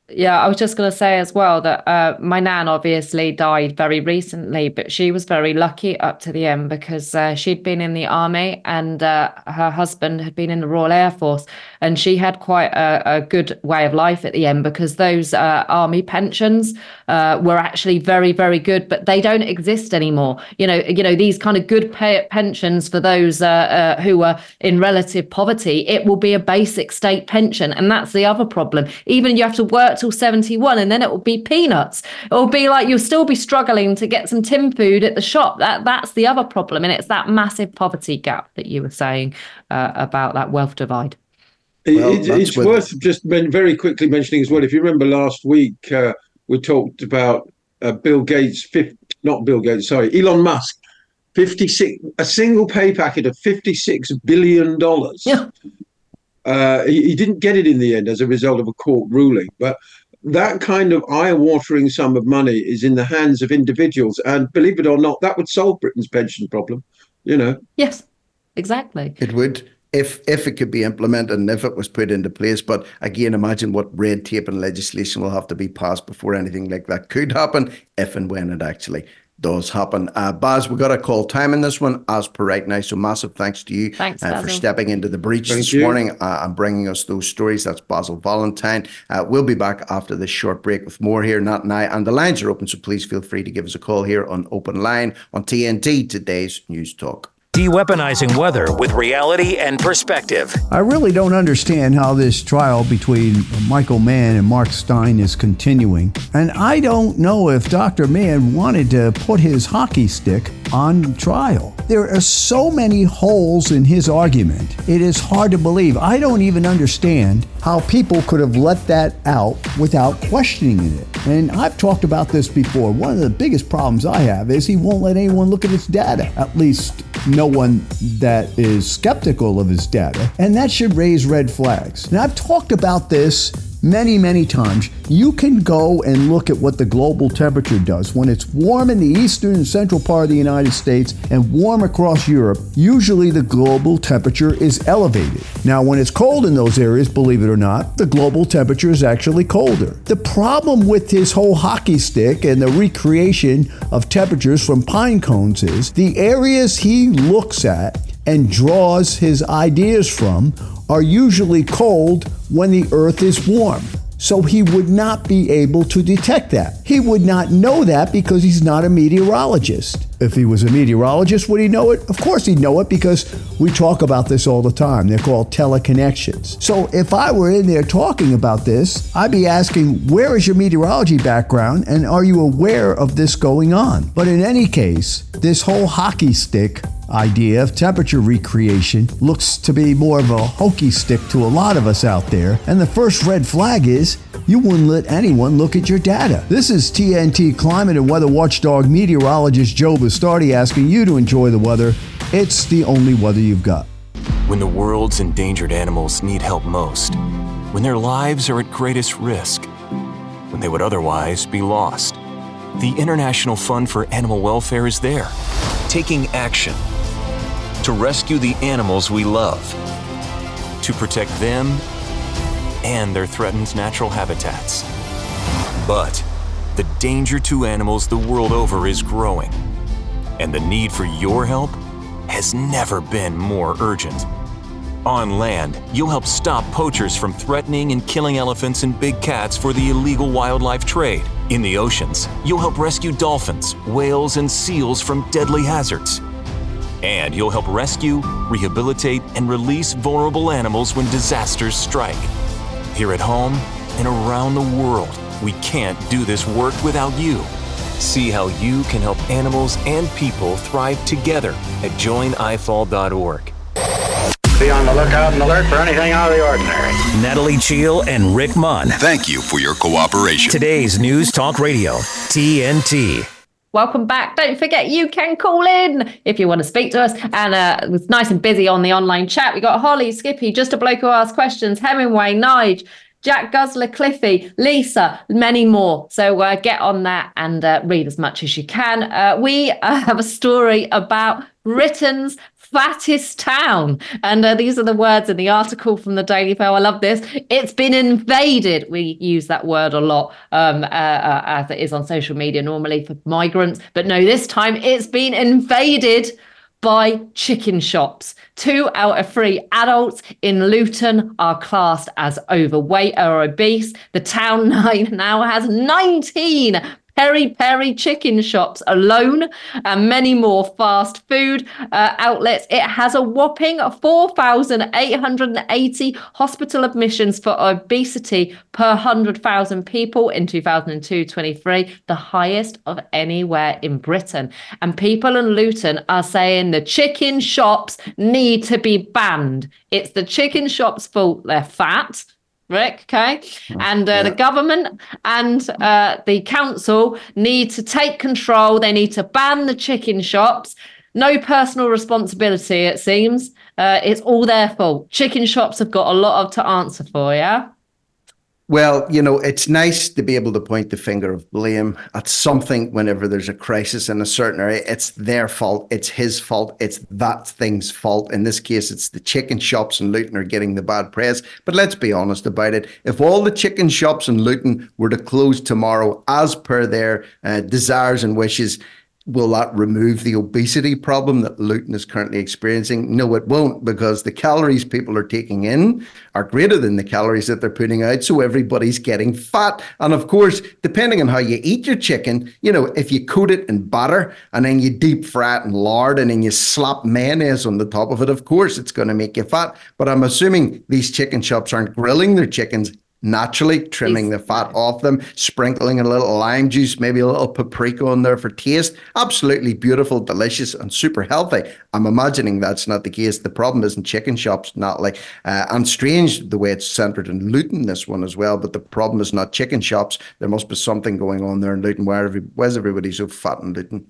Yeah, I was just going to say as well that uh, my nan obviously died very recently, but she was very lucky up to the end because uh, she'd been in the army and uh, her husband had been in the Royal Air Force, and she had quite a, a good way of life at the end because those uh, army pensions uh, were actually very, very good, but they don't exist anymore. You know, you know these kind of good pay- pensions for those uh, uh, who are in relative poverty. It will be a basic state pension, and that's the other problem. Even you have to work till 71 and then it will be peanuts it will be like you'll still be struggling to get some tin food at the shop that that's the other problem and it's that massive poverty gap that you were saying uh, about that wealth divide Well, it- it's with- worth just men- very quickly mentioning as well. If you remember last week, uh, we talked about uh, Bill Gates, fif- not Bill Gates, sorry, Elon Musk, 56, a single pay packet of $56 billion. Yeah. Uh, he, he didn't get it in the end as a result of a court ruling, but that kind of eye-watering sum of money is in the hands of individuals, and believe it or not, that would solve Britain's pension problem. You know, yes exactly It would if if it could be implemented and if it was put into place. But again, imagine what red tape and legislation will have to be passed before anything like that could happen, if and when it actually does happen. Uh, Baz, we got a call time in this one as per right now. So massive thanks to you Thanks, uh, for stepping into the breach Thank this you. morning uh, and bringing us those stories. That's Basil Valentine. Uh, we'll be back after this short break with more here, not now. And the lines are open, so please feel free to give us a call here on Open Line on TNT, today's News Talk. De-weaponizing weather with reality and perspective. I really don't understand how this trial between Michael Mann and Mark Steyn is continuing. And I don't know if Dr. Mann wanted to put his hockey stick on trial. There are so many holes in his argument. It is hard to believe. I don't even understand how people could have let that out without questioning it. And I've talked about this before. One of the biggest problems I have is he won't let anyone look at his data. At least no one that is skeptical of his data. And that should raise red flags. And I've talked about this many, many times. You can go and look at what the global temperature does. When it's warm in the eastern and central part of the United States and warm across Europe, usually the global temperature is elevated. Now, when it's cold in those areas, believe it or not, the global temperature is actually colder. The problem with his whole hockey stick and the recreation of temperatures from pine cones is the areas he looks at and draws his ideas from are usually cold when the earth is warm. So he would not be able to detect that. He would not know that because he's not a meteorologist. If he was a meteorologist, would he know it? Of course he'd know it because we talk about this all the time. They're called teleconnections. So if I were in there talking about this, I'd be asking, where is your meteorology background and are you aware of this going on? But in any case, this whole hockey stick idea of temperature recreation looks to be more of a hokey stick to a lot of us out there. And the first red flag is you wouldn't let anyone look at your data. This is TNT climate and weather watchdog meteorologist Joe Bastardi asking you to enjoy the weather. It's the only weather you've got. When the world's endangered animals need help most, when their lives are at greatest risk, when they would otherwise be lost, the International Fund for Animal Welfare is there, taking action to rescue the animals we love, to protect them and their threatened natural habitats. But the danger to animals the world over is growing, and the need for your help has never been more urgent. On land, you'll help stop poachers from threatening and killing elephants and big cats for the illegal wildlife trade. In the oceans, you'll help rescue dolphins, whales, and seals from deadly hazards. And you'll help rescue, rehabilitate, and release vulnerable animals when disasters strike. Here at home and around the world, we can't do this work without you. See how you can help animals and people thrive together at joinifaw.org. Be on the lookout and alert for anything out of the ordinary. Natalie Cheale and Rick Munn. Thank you for your cooperation. Today's News Talk Radio, TNT. Welcome back. Don't forget you can call in if you want to speak to us. And uh, it was nice and busy on the online chat. We got Holly, Skippy, just a bloke who asked questions, Hemingway, Nige. Jack Guzzler, Cliffy, Lisa, many more. So uh, get on that and uh, read as much as you can. Uh, we uh, have a story about Britain's fattest town. And uh, these are the words in the article from the Daily Mail. I love this. It's been invaded. We use that word a lot um, uh, uh, as it is on social media normally for migrants. But no, this time it's been invaded by chicken shops. Two out of three adults in Luton are classed as overweight or obese. The town now has 19 peri peri chicken shops alone and many more fast food uh, outlets. It has a whopping 4,880 hospital admissions for obesity per 100,000 people in 2002 23, the highest of anywhere in Britain. And people in Luton are saying the chicken shops need to be banned. It's the chicken shops' fault they're fat Rick, okay? And uh, yeah. the government and uh, the council need to take control. They need to ban the chicken shops. No personal responsibility, it seems. Uh, it's all their fault. Chicken shops have got a lot of to answer for, yeah? Well, you know, it's nice to be able to point the finger of blame at something whenever there's a crisis in a certain area. It's their fault. It's his fault. It's that thing's fault. In this case, it's the chicken shops in Luton are getting the bad press. But let's be honest about it. If all the chicken shops in Luton were to close tomorrow, as per their uh, desires and wishes, Will that remove the obesity problem that Luton is currently experiencing? No, it won't, because the calories people are taking in are greater than the calories that they're putting out. So everybody's getting fat. And of course, depending on how you eat your chicken, you know, if you coat it in butter and then you deep fry it in lard and then you slap mayonnaise on the top of it, of course, it's going to make you fat. But I'm assuming these chicken shops aren't grilling their chickens naturally, trimming the fat off them, sprinkling a little lime juice, maybe a little paprika on there for taste. Absolutely beautiful, delicious, and super healthy. I'm imagining that's not the case. The problem is in chicken shops, not like, uh, and strange the way it's centered in Luton, this one as well. But the problem is not chicken shops. There must be something going on there in Luton. Why, every, why is everybody so fat in Luton?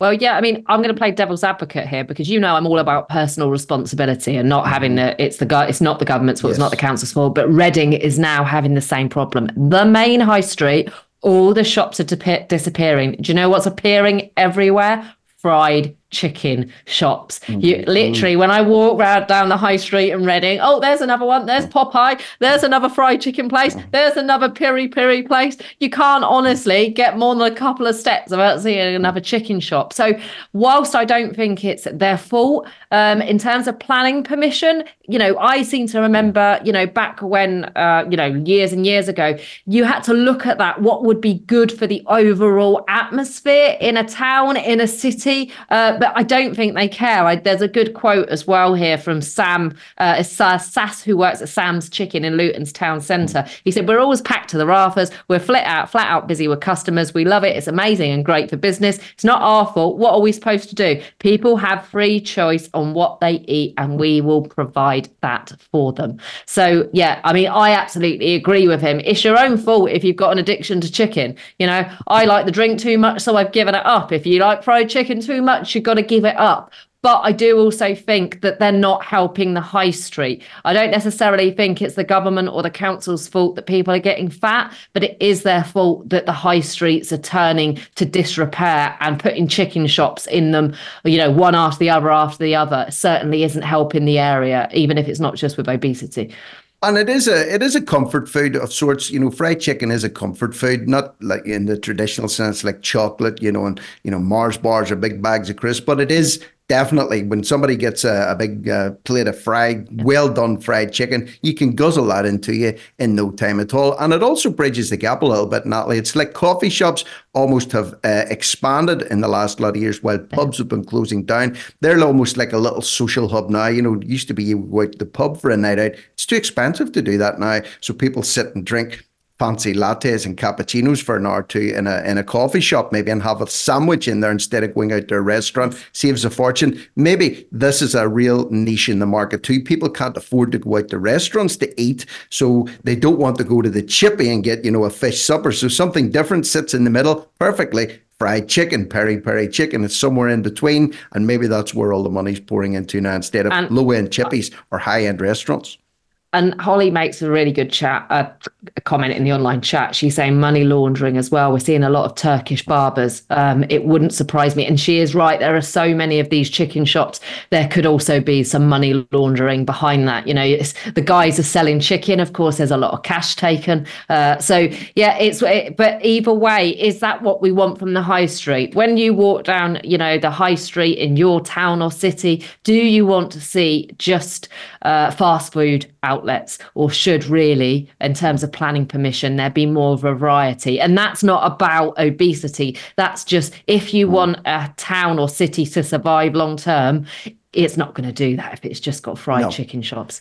Well, yeah, I mean, I'm going to play devil's advocate here because you know I'm all about personal responsibility and not having mm-hmm. the, it's the it's not the government's fault, yes. it's not the council's fault, but Reading is now having the same problem. The main high street, all the shops are disappearing. Do you know what's appearing everywhere? Fried chicken shops. Mm-hmm. You literally, when I walk round down the high street in Reading, oh, there's another one. There's Popeye. There's another fried chicken place. There's another piri piri place. You can't honestly get more than a couple of steps without seeing another chicken shop. So, whilst I don't think it's their fault um, in terms of planning permission, you know, I seem to remember, you know, back when, uh, you know, years and years ago, you had to look at that. What would be good for the overall atmosphere in a town, in a city? Uh, but I don't think they care. I, there's a good quote as well here from Sam, uh, Sass, who works at Sam's Chicken in Luton's town centre. He said, We're always packed to the rafters. We're flat out, flat out busy with customers. We love it. It's amazing and great for business. It's not our fault. What are we supposed to do? People have free choice on what they eat, and we will provide that for them. So, yeah, I mean, I absolutely agree with him. It's your own fault if you've got an addiction to chicken. You know, I like the drink too much, so I've given it up. If you like fried chicken too much, you've got to give it up. But I do also think that they're not helping the high street. I don't necessarily think it's the government or the council's fault that people are getting fat, but it is their fault that the high streets are turning to disrepair and putting chicken shops in them, you know, one after the other after the other. Certainly isn't helping the area, even if it's not just with obesity. And it is a it is a comfort food of sorts. You know, fried chicken is a comfort food, not like in the traditional sense, like chocolate. You know, and you know Mars bars or big bags of crisps, but it is definitely when somebody gets a, a big uh, plate of fried, well done fried chicken, you can guzzle that into you in no time at all. And it also bridges the gap a little bit, Natalie. It's like coffee shops almost have uh, expanded in the last lot of years while pubs have been closing down. They're almost like a little social hub now. You know, it used to be you go to the pub for a night out. It's too expensive to do that now. So people sit and drink fancy lattes and cappuccinos for an hour or two in a in a coffee shop, maybe, and have a sandwich in there instead of going out to a restaurant, saves a fortune. Maybe this is a real niche in the market too. People can't afford to go out to restaurants to eat, so they don't want to go to the chippy and get, you know, a fish supper. So something different sits in the middle perfectly fried chicken, peri peri chicken. It's somewhere in between, and maybe that's where all the money's pouring into now instead of low end chippies or high end restaurants. And Holly makes a really good chat, uh, a comment in the online chat. She's saying money laundering as well. We're seeing a lot of Turkish barbers. Um, it wouldn't surprise me. And she is right. There are so many of these chicken shops. There could also be some money laundering behind that. You know, the guys are selling chicken. Of course, there's a lot of cash taken. Uh, so yeah, it's. It, but either way, is that what we want from the high street? When you walk down, you know, the high street in your town or city, do you want to see just uh, fast food outlets, or should really, in terms of planning permission, there be more variety? And that's not about obesity. That's just if you hmm. want a town or city to survive long term, it's not going to do that if it's just got fried No. chicken shops.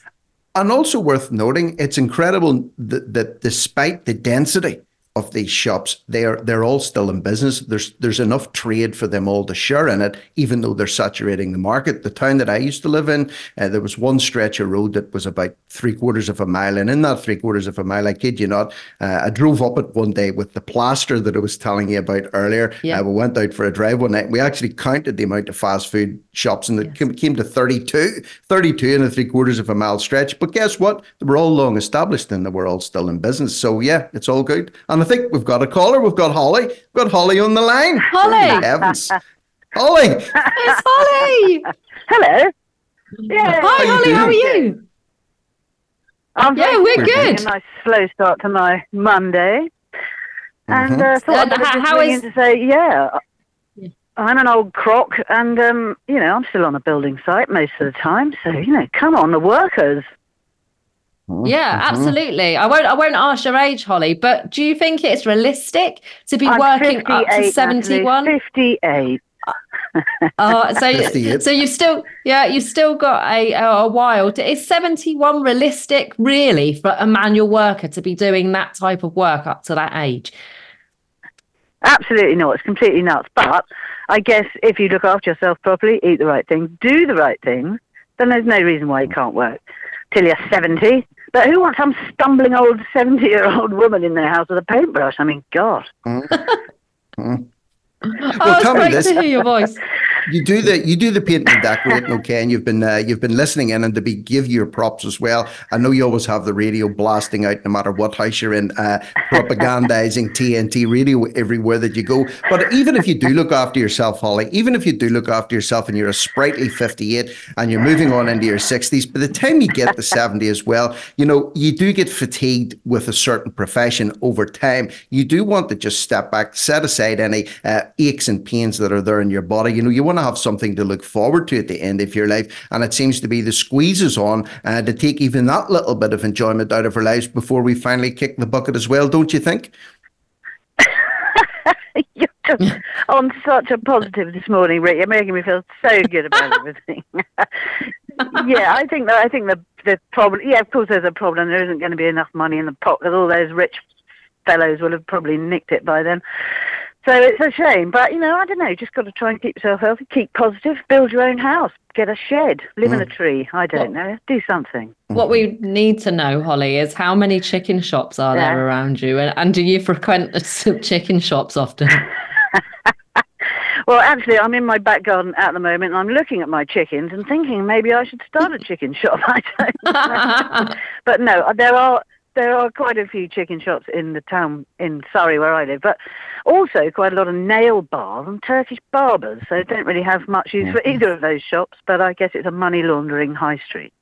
And also worth noting, it's incredible that, that despite the density of these shops, they're they're all still in business. There's there's enough trade for them all to share in it, even though they're saturating the market. The town that I used to live in, uh, there was one stretch of road that was about three quarters of a mile, and in that three quarters of a mile, I kid you not, uh, I drove up it one day with the plaster that I was telling you about earlier. Yeah. Uh, we went out for a drive one night. We actually counted the amount of fast food shops, and it came, came to 32, 32 in a three quarters of a mile stretch. But guess what? They were all long established and they were all still in business. So yeah, it's all good. And think we've got a caller. We've got Holly. We've got Holly on the line. Holly! Good heavens. Holly! It's Holly. Hello. Yeah. Hi, you Holly. How are you? I'm Yeah, very we're good. good. A nice slow start to my Monday. And Mhm. uh, thought And I'd how- just how ring in to say, yeah, I'm an old croc, and um, you know, I'm still on a building site most of the time. So you know, come on, the workers. Yeah, Mhm. absolutely. I won't. I won't ask your age, Holly. But do you think it's realistic to be I'm working up to 58, seventy-one? Natalie, Fifty-eight. Uh, so, 58. so you've still, yeah, you've still got a a while. To, is seventy-one realistic, really, for a manual worker to be doing that type of work up to that age? Absolutely not. It's completely nuts. But I guess if you look after yourself properly, eat the right things, do the right things, then there's no reason why you can't work till you're 70. But who wants some stumbling old 70 year old woman in their house with a paintbrush? I mean, God. Mm. Mm. oh, tell me this. to hear your voice. You do the you do the painting and decorating, okay, and you've been uh, you've been listening in and to be give your props as well. I know you always have the radio blasting out no matter what house you're in, uh, propagandizing TNT radio everywhere that you go. But even if you do look after yourself, Holly, even if you do look after yourself and you're a sprightly 58 and you're moving on into your 60s, by the time you get to 70 as well, you know you do get fatigued with a certain profession over time. You do want to just step back, set aside any uh, aches and pains that are there in your body. You know, you want to have something to look forward to at the end of your life. And it seems to be the squeezes on uh, to take even that little bit of enjoyment out of our lives before we finally kick the bucket as well, don't you think? You're just on such a positive this morning, Rick. You're making me feel so good about everything. yeah, I think that I think the the problem. Yeah, of course, there's a problem. There isn't going to be enough money in the pot because all those rich fellows will have probably nicked it by then. So it's a shame, but you know, I don't know. Just got to try and keep yourself healthy, keep positive, build your own house, get a shed, live in a mm. tree. I don't know, do something. What we need to know, Holly, is how many chicken shops are Yeah. there around you, and, and do you frequent the chicken shops often? Well, actually, I'm in my back garden at the moment, and I'm looking at my chickens and thinking maybe I should start a chicken shop. I don't but no, there are there are quite a few chicken shops in the town in Surrey where I live, but also quite a lot of nail bars and Turkish barbers. So don't really have much use for either of those shops. But I guess it's a money laundering high street.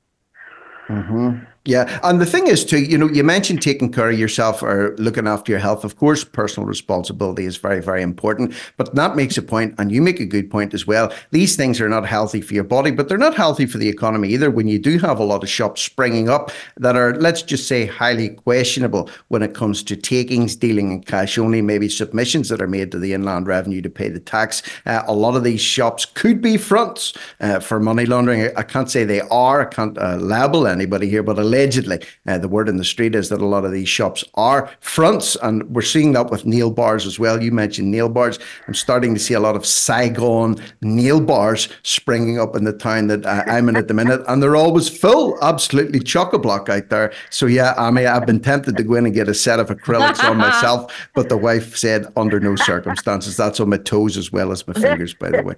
Mm-hmm. Yeah, and the thing is too, you know, you mentioned taking care of yourself or looking after your health. Of course, personal responsibility is very, very important. But that makes a point, and you make a good point as well. These things are not healthy for your body, but they're not healthy for the economy either. When you do have a lot of shops springing up that are, let's just say, highly questionable when it comes to takings, dealing in cash only, maybe submissions that are made to the inland revenue to pay the tax. Uh, a lot of these shops could be fronts uh, for money laundering. I, can't say they are. I can't uh, label anybody here, but allegedly allegedly, uh, the word in the street is that a lot of these shops are fronts, and we're seeing that with nail bars as well. You mentioned nail bars. I'm starting to see a lot of Saigon nail bars springing up in the town that uh, I'm in at the minute, and they're always full, absolutely chock a block out there. So yeah, I mean, I've been tempted to go in and get a set of acrylics on myself, but the wife said under no circumstances. That's on my toes as well as my fingers, by the way.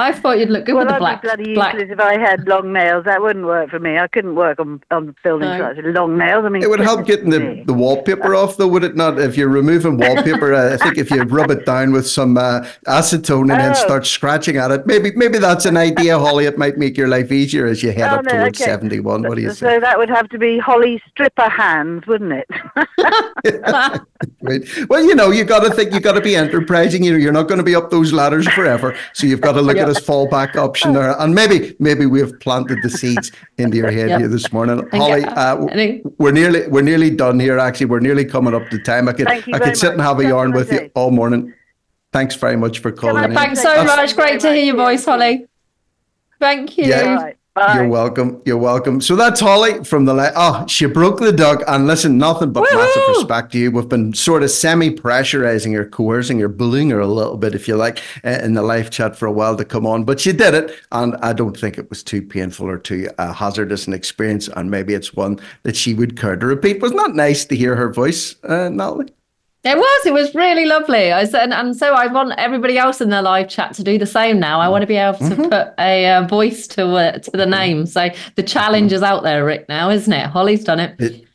I thought you'd look good well, with the I'd be bloody black. useless if I had long nails. That wouldn't work for me. I couldn't work on on building No. sites with long nails. I mean, It would help getting the, the wallpaper off, though, would it not? If you're removing wallpaper, uh, I think if you rub it down with some uh, acetone and then Oh. start scratching at it, maybe maybe that's an idea, Holly. It might make your life easier as you head Oh, up no, towards okay. 71. What do you say? So that would have to be Holly stripper hands, wouldn't it? Right. Well, you know, you've got to think, you've got to be enterprising. You know, you're not going to be up those ladders forever, so you've got to look at this fallback option there. And maybe, maybe we've planted the seeds into your head Yep. here this morning, Holly. Uh, we're nearly, we're nearly done here. Actually, we're nearly coming up to time. I could, Thank I could sit and have a That's yarn with you all morning. Thanks very much for calling in. Thanks so That's- much. Great to hear your voice, Holly. Thank you. Yeah. Bye. You're welcome. You're welcome. So that's Holly from the. Le- oh, she broke the duck. And listen, nothing but massive respect to you. We've been sort of semi pressurizing her, coercing her, bullying her a little bit, if you like, uh, in the live chat for a while to come on. But she did it. And I don't think it was too painful or too uh, hazardous an experience. And maybe it's one that she would care to repeat. Was not nice to hear her voice, uh, Natalie. It was. It was really lovely. I said, and so I want everybody else in the live chat to do the same now. I want to be able to Mm-hmm. put a uh, voice to uh, to the name. So the challenge is out there, Rick. Now, isn't it? Holly's done it. It,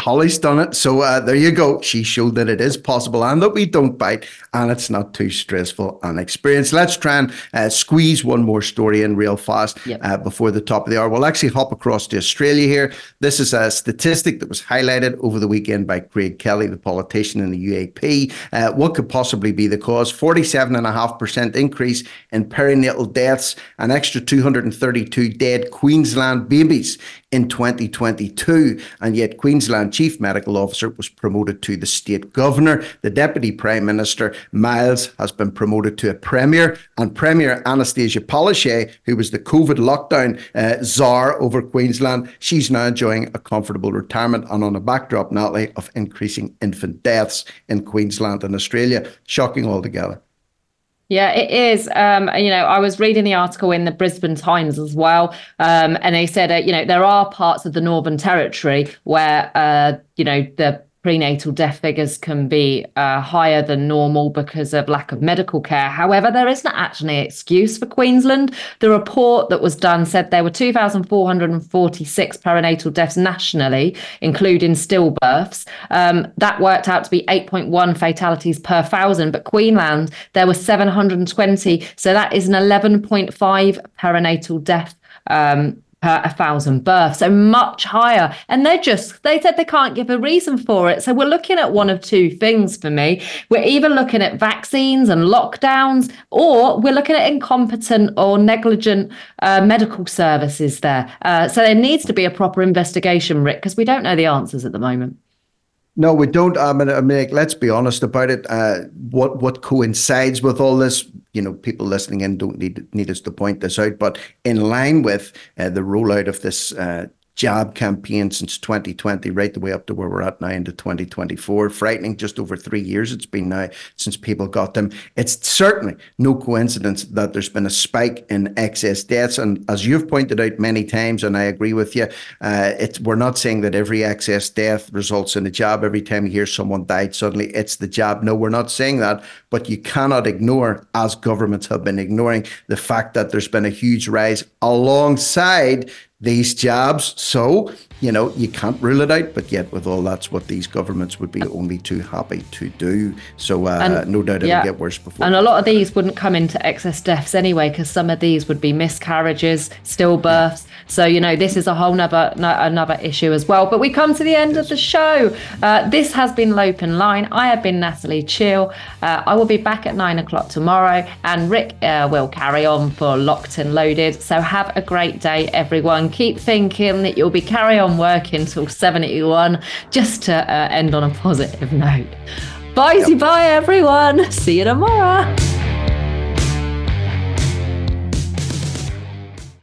Holly's done it. So uh, there you go. She showed that it is possible and that we don't bite and it's not too stressful an experience. Let's try and uh, squeeze one more story in real fast Yep. uh, before the top of the hour. We'll actually hop across to Australia here. This is a statistic that was highlighted over the weekend by Craig Kelly, the politician in the UAP. Uh, what could possibly be the cause? 47.5% increase in perinatal deaths, an extra 232 dead Queensland babies in 2022. And yet, Queensland Chief Medical Officer was promoted to the state governor. The Deputy Prime Minister, Miles, has been promoted to a Premier. And Premier Annastacia Palaszczuk, who was the COVID lockdown uh, czar over Queensland, she's now enjoying a comfortable retirement and on a backdrop, Natalie, of increasing infant deaths in Queensland and Australia. Shocking altogether. Yeah, it is. Um, you know, I was reading the article in the Brisbane Times as well, um, and they said, uh, you know, there are parts of the Northern Territory where, uh, you know, the prenatal death figures can be uh, higher than normal because of lack of medical care. However, there isn't actually an excuse for Queensland. The report that was done said there were 2,446 perinatal deaths nationally, including stillbirths. Um, that worked out to be 8.1 fatalities per thousand, but Queensland, there were 720. So that is an 11.5 perinatal death. Um, per a thousand births, so much higher. And they're just, they said they can't give a reason for it. So we're looking at one of two things for me. We're either looking at vaccines and lockdowns, or we're looking at incompetent or negligent uh, medical services there. Uh, so there needs to be a proper investigation, Rick, because we don't know the answers at the moment. No, we don't. I mean, I mean, let's be honest about it. Uh, what what coincides with all this? You know, people listening in don't need need us to point this out, but in line with uh, the rollout of this uh, jab campaign since 2020, right the way up to where we're at now into 2024, frightening. Just over three years it's been now since people got them. It's certainly no coincidence that there's been a spike in excess deaths, and as you've pointed out many times, and I agree with you, uh, it's we're not saying that every excess death results in a jab. Every time you hear someone died suddenly, it's the jab. No, we're not saying that, but you cannot ignore, as governments have been ignoring, the fact that there's been a huge rise alongside these jabs. So, you know, you can't rule it out, but yet with all that's what these governments would be only too happy to do. So, uh, And- no doubt it'll yeah. get worse before. And a lot of these wouldn't come into excess deaths anyway, because some of these would be miscarriages, stillbirths. So you know this is a whole nother no, another issue as well. But we come to the end of the show. Uh, this has been Open Line. I have been Natalie Cheale. Uh, I will be back at nine o'clock tomorrow, and Rick uh, will carry on for Locked and Loaded. So have a great day, everyone. Keep thinking that you'll be carry on working till seventy one, just to uh, end on a positive note. Bye, bye, everyone. See you tomorrow.